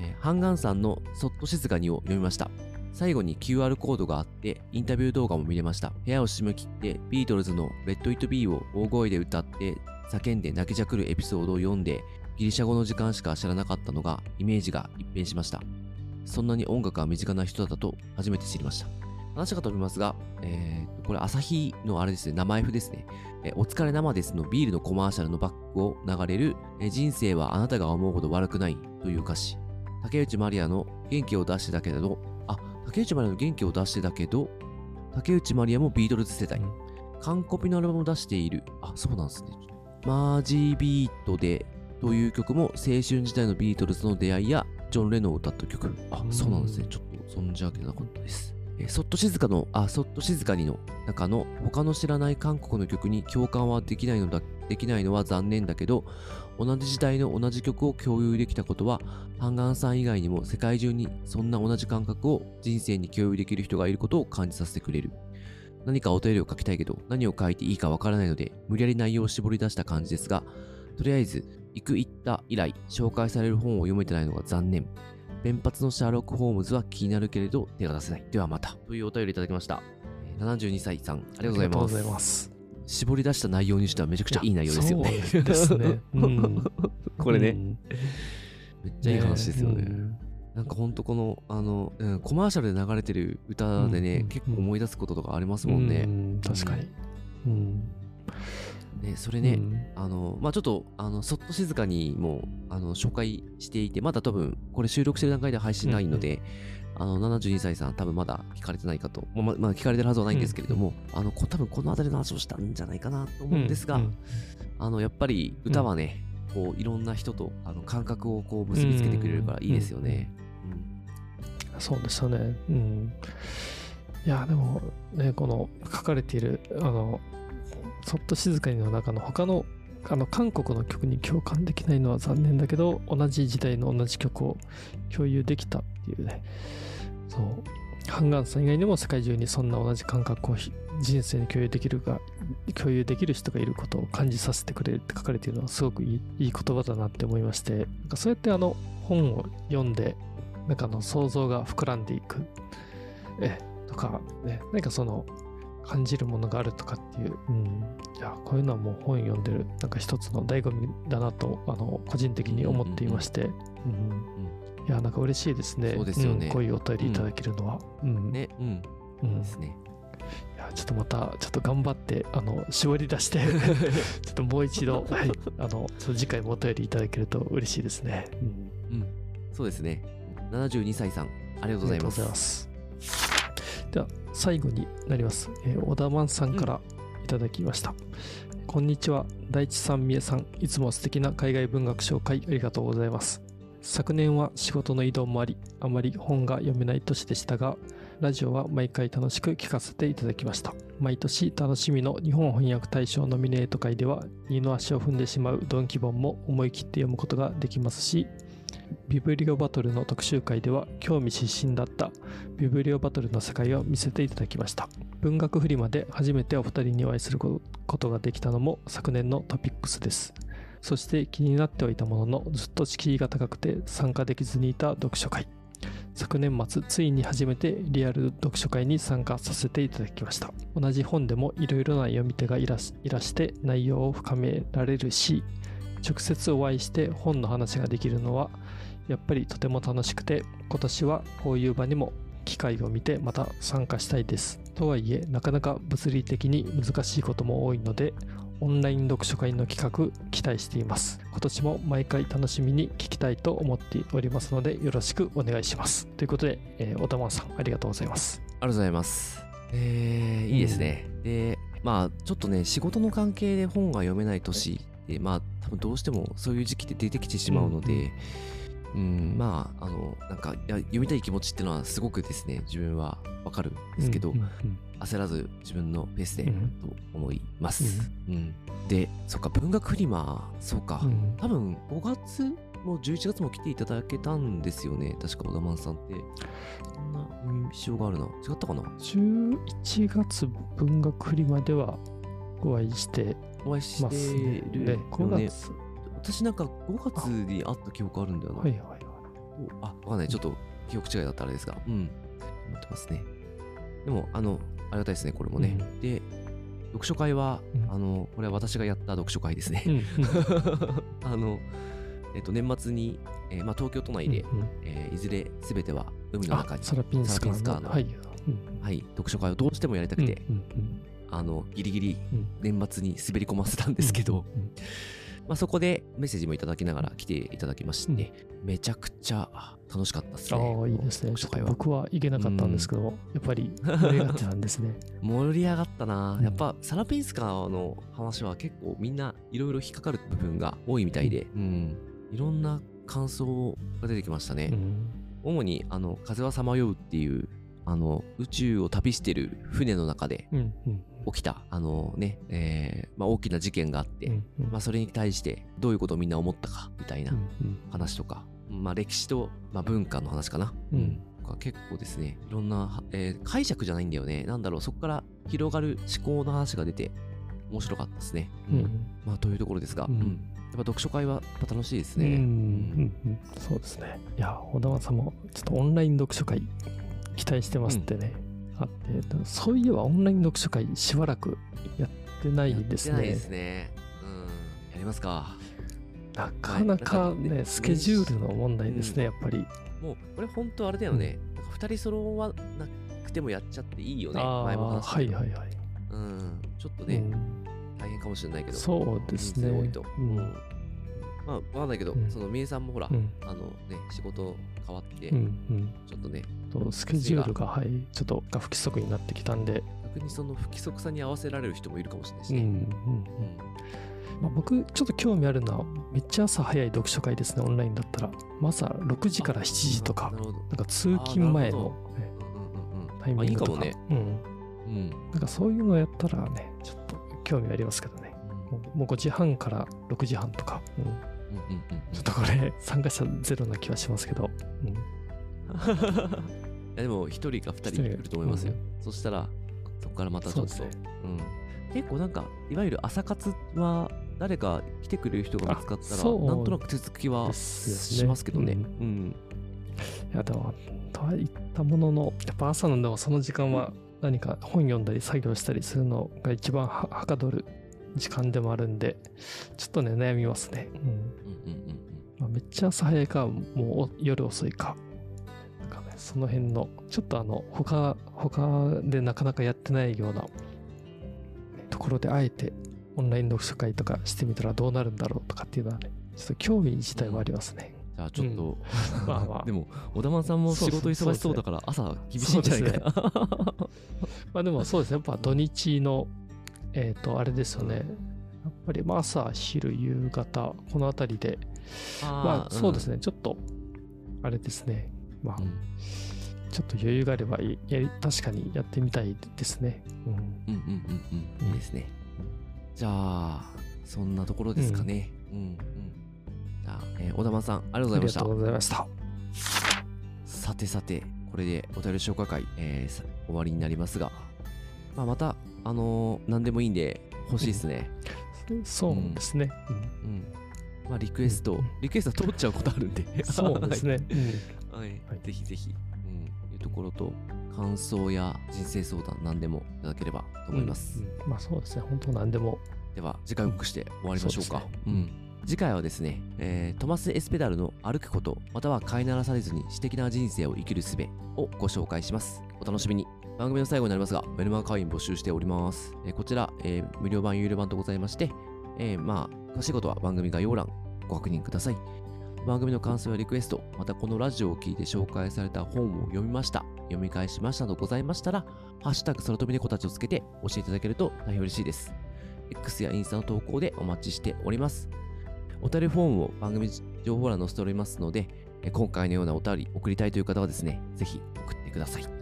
えー、ハンガンさんのそっと静かにを読みました。最後に QR コードがあって、インタビュー動画も見れました。部屋を閉め切って、ビートルズの Let It Be を大声で歌って、叫んで泣きじゃくるエピソードを読んで、ギリシャ語の時間しか知らなかったのが、イメージが一変しました。そんなに音楽が身近な人だと初めて知りました。話が飛びますが、えー、これ、朝日のあれですね、生 F ですね。えお疲れ生ですのビールのコマーシャルのバックを流れる、え人生はあなたが思うほど悪くないという歌詞。竹内まりやの元気を出してだけど、あ、竹内まりやの元気を出してだけど、竹内まりやもビートルズ世代。完コピのアルバムを出している。あ、そうなんですね。マージービートでという曲も青春時代のビートルズの出会いやジョン・レノンを歌った曲。あ、そうなんですね。ちょっと存じ上げなかったです。えそっと静かの、あ、そっと静かにの中の他の知らない韓国の曲に共感はできないのだ、できないのは残念だけど、同じ時代の同じ曲を共有できたことは、ハンガンさん以外にも世界中にそんな同じ感覚を人生に共有できる人がいることを感じさせてくれる。何かお便りを書きたいけど、何を書いていいかわからないので、無理やり内容を絞り出した感じですが、とりあえず、行く行った以来、紹介される本を読めてないのが残念。弁髪のシャーロック・ホームズは気になるけれど、手が出せない。ではまた。というお便りいただきました。72歳さん、ありがとうございます。絞り出した内容にしてはめちゃくちゃいい内容ですよね。そうですね。うん、これね、うん、めっちゃいい話ですよね。ねなんかほんとこの、あの、うん、コマーシャルで流れてる歌でね、うん、結構思い出すこととかありますもんね。確かに。うん。ね、それね、あの、まあちょっと、あの、そっと静かにも、あの、紹介していて、まだ多分、これ収録してる段階で配信ないので、あの、72歳さん多分まだ聞かれてないかと、まあ、まあ、聞かれてるはずはないんですけれども、あの、多分この辺りの話をしたんじゃないかなと思うんですが、あの、やっぱり歌はね、こう、いろんな人と、あの、感覚をこう、結びつけてくれるからいいですよね。そうですよね。うん。いや、でも、ね、この書かれている、あの、そっと静かにの中の他のあの韓国の曲に共感できないのは残念だけど同じ時代の同じ曲を共有できたっていうね。そう。ハンガンさん以外にも世界中にそんな同じ感覚を人生に共有できるが共有できる人がいることを感じさせてくれるって書かれているのはすごくいいいい言葉だなって思いましてなんかそうやってあの本を読んでなんかの想像が膨らんでいく。えとかね。何かその感じるものがあるとかっていう、うん、いやこういうのはもう本読んでるなんか一つの醍醐味だなとあの個人的に思っていまして、うん、いやなんか嬉しいですね。そうですよね、こういうお便りいただけるのは、うん。ね。うん、うん、ですね。いやちょっとまたちょっと頑張ってあの絞り出して ちょっともう一度、はい、あの次回もお便りいただけると嬉しいですね。うん、うん、そうですね。72歳さん、ありがとうございます。では最後になります、えー小田満さんからいただきました、こんにちは。大地さんみえさん。いつも素敵な海外文学紹介ありがとうございます。昨年は仕事の移動もありあまり本が読めない年でしたがラジオは毎回楽しく聞かせていただきました。毎年楽しみの日本翻訳大賞ノミネート会では二の足を踏んでしまうドンキ本も思い切って読むことができますしビブリオバトルの特集会では興味津々だったビブリオバトルの世界を見せていただきました。文学フリマで初めてお二人にお会いすることができたのも昨年のトピックスです。そして気になってはいたもののずっと敷居が高くて参加できずにいた読書会。昨年末ついに初めてリアル読書会に参加させていただきました。同じ本でもいろいろな読み手がいらいらして内容を深められるし直接お会いして本の話ができるのはやっぱりとても楽しくて今年はこういう場にも機会を見てまた参加したいです。とはいえなかなか物理的に難しいことも多いのでオンライン読書会の企画期待しています。今年も毎回楽しみに聞きたいと思っておりますのでよろしくお願いします。ということで、えー、小田マンさんありがとうございます。ありがとうございます。えー、いいですね。で、まあ、ちょっとね、仕事の関係で本が読めない年で、まあ、多分どうしてもそういう時期って出てきてしまうので、うん、まあ、あの、なんか、いや読みたい気持ちっていうのはすごくですね、自分はわかるんですけど、うんうん焦らず自分のペースで、うんと思います。うん。で、そっか、文学フリマ、そうか。うん多分、5月も11月も来ていただけたんですよね。確か、小田満さんって。そんな印象があるな。違ったかな？11月文学フリマではお会いしてお会いしてねるでよ5ね。月私なんか5月に会った記憶あるんだよな。はいはいはいおあ、わかんない。ちょっと記憶違いだったらあれですが。うん。思ってますね。でも、あの、ありがたいですね、これもね。うんで、読書会は、うんあの、これは私がやった読書会ですね。うんうん あの、えっと、年末に、えーまあ、東京都内で、うんうんえーいずれすべては海のあ中に、サラピンスカーのはい、うんはい、読書会をどうしてもやりたくて、うんうんあの、ギリギリうん年末に滑り込ませたんですけど、うんまあ、そこでメッセージもいただきながら来ていただきまして、めちゃくちゃ楽しかったですね。ああいいですね。僕は行けなかったんですけども、やっぱり盛り上がってたんですね。盛り上がったな、うん。やっぱサラピンスカーの話は結構みんないろいろ引っかかる部分が多いみたいで、うん、いろんな感想が出てきましたね。うん。主にあの風はさまようっていうあの宇宙を旅してる船の中でうんうん起きたあのね、えーまあ、大きな事件があって、うんうん。まあ、それに対してどういうことをみんな思ったかみたいなうんうん。話とか、まあ、歴史と、まあ、文化の話かな、うん。とか結構ですねいろんな、えー解釈じゃないんだよね。なんだろうそこから広がる思考の話が出て面白かったですね、うん。まあというところですが、うん。うん。やっぱ読書会は楽しいですうんね、うん。うん。そうですね。いや小田さんもちょっとオンライン読書会期待してますってね、あってそういえばオンライン読書会しばらくやってないですね。やってないですね。うん。やりますか。なかなかはい。なんかねねスケジュールの問題ですね、やっぱり。もうこれ本当あれだよね、なんか二人揃わなくてもやっちゃっていいよね。あ前もあ話したはいはいはい、うん。ちょっとね、うん。大変かもしれないけど。そうですね。多いと、うんまあわかんないけど、うん。そのみえさんもほら、うん。あのね仕事変わって、うんうん。ちょっとねとスケジュールがはいちょっとが不規則になってきたんで、逆にその不規則さに合わせられる人もいるかもしれないしね、うんうんうん。まあ、僕ちょっと興味あるのはめっちゃ朝早い読書会ですねオンラインだったら。まあ朝6時から7時とか。なんか通勤前のタイミングとか。あいいかうん。うん。なんかそういうのやったらねちょっと興味ありますけどね。もうもう5時半から6時半とか、うんちょっとこれ参加者ゼロな気はしますけど、うん、いやでも一人か二人いると思いますよ、そしたらそこからまたちょっと。そうねうん、結構なんかいわゆる朝活は誰か来てくれる人が見つかったらなんとなく手つきはしますけどね。ううん。いやでもとは言ったもののやっぱ朝のでもその時間は何か本読んだり作業したりするのが一番ははかどる時間でもあるんでちょっとね悩みますね、うん。うんうんうんまあ、めっちゃ朝早いかもう夜遅いか。なんかねその辺の、ちょっとあの、他、他でなかなかやってないようなところであえてオンライン読書会とかしてみたらどうなるんだろうとかっていうのはね、ちょっと興味自体はありますね。じゃあちょっと、まあまあ。でも小田さんも仕事忙しそうだから朝厳しいんじゃないかな。まあでもそうですね、やっぱ土日の、えっ、と、あれですよね。やっぱりまあ朝、昼、夕方、このあたりで、まあそうですね。ね、ちょっと、あれですね。まあ、うんちょっと余裕があればいやり、確かにやってみたいですね。うん。うんうんうんうん。いいですね。じゃあ、そんなところですかね。うんうん。じゃあ、えー小田さん、ありがとうございましたありがと。うございました。さてさて、これでお便り紹介会、えーさ終わりになりますが、まあ、また、あのー何でもいいんで欲しいですね。そうですね。うんうん。まあ、リクエストうん、リクエスト通っちゃうことあるんで。そうですね。うんはい。はいぜひぜひ、うん、いうところと、感想や人生相談何でもいただければと思います。うんうんまあそうですね。本当何でも。では、次回をくして終わりましょうか。そうですねうん。次回はですね、えートマス・エスペダルの歩くこと、または飼いならされずに私的な人生を生きる術をご紹介します。お楽しみに。番組の最後になりますが、メルマガ会員募集しております。えーこちら、えー無料版、有料版とございまして、えーまあ、詳しいことは番組概要欄ご確認ください。番組の感想やリクエスト、またこのラジオを聞いて紹介された本を読みました、読み返しましたなどございましたら、ハッシュタグ空飛び猫たちをつけて教えていただけると大変嬉しいです。X やインスタの投稿でお待ちしております。お便りフォームを番組情報欄に載せておりますので、今回のようなお便り送りたいという方はですね、ぜひ送ってください。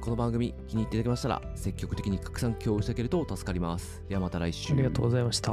この番組気に入っていただけましたら、積極的に拡散共有していただけると助かります。ではまた来週。ありがとうございました。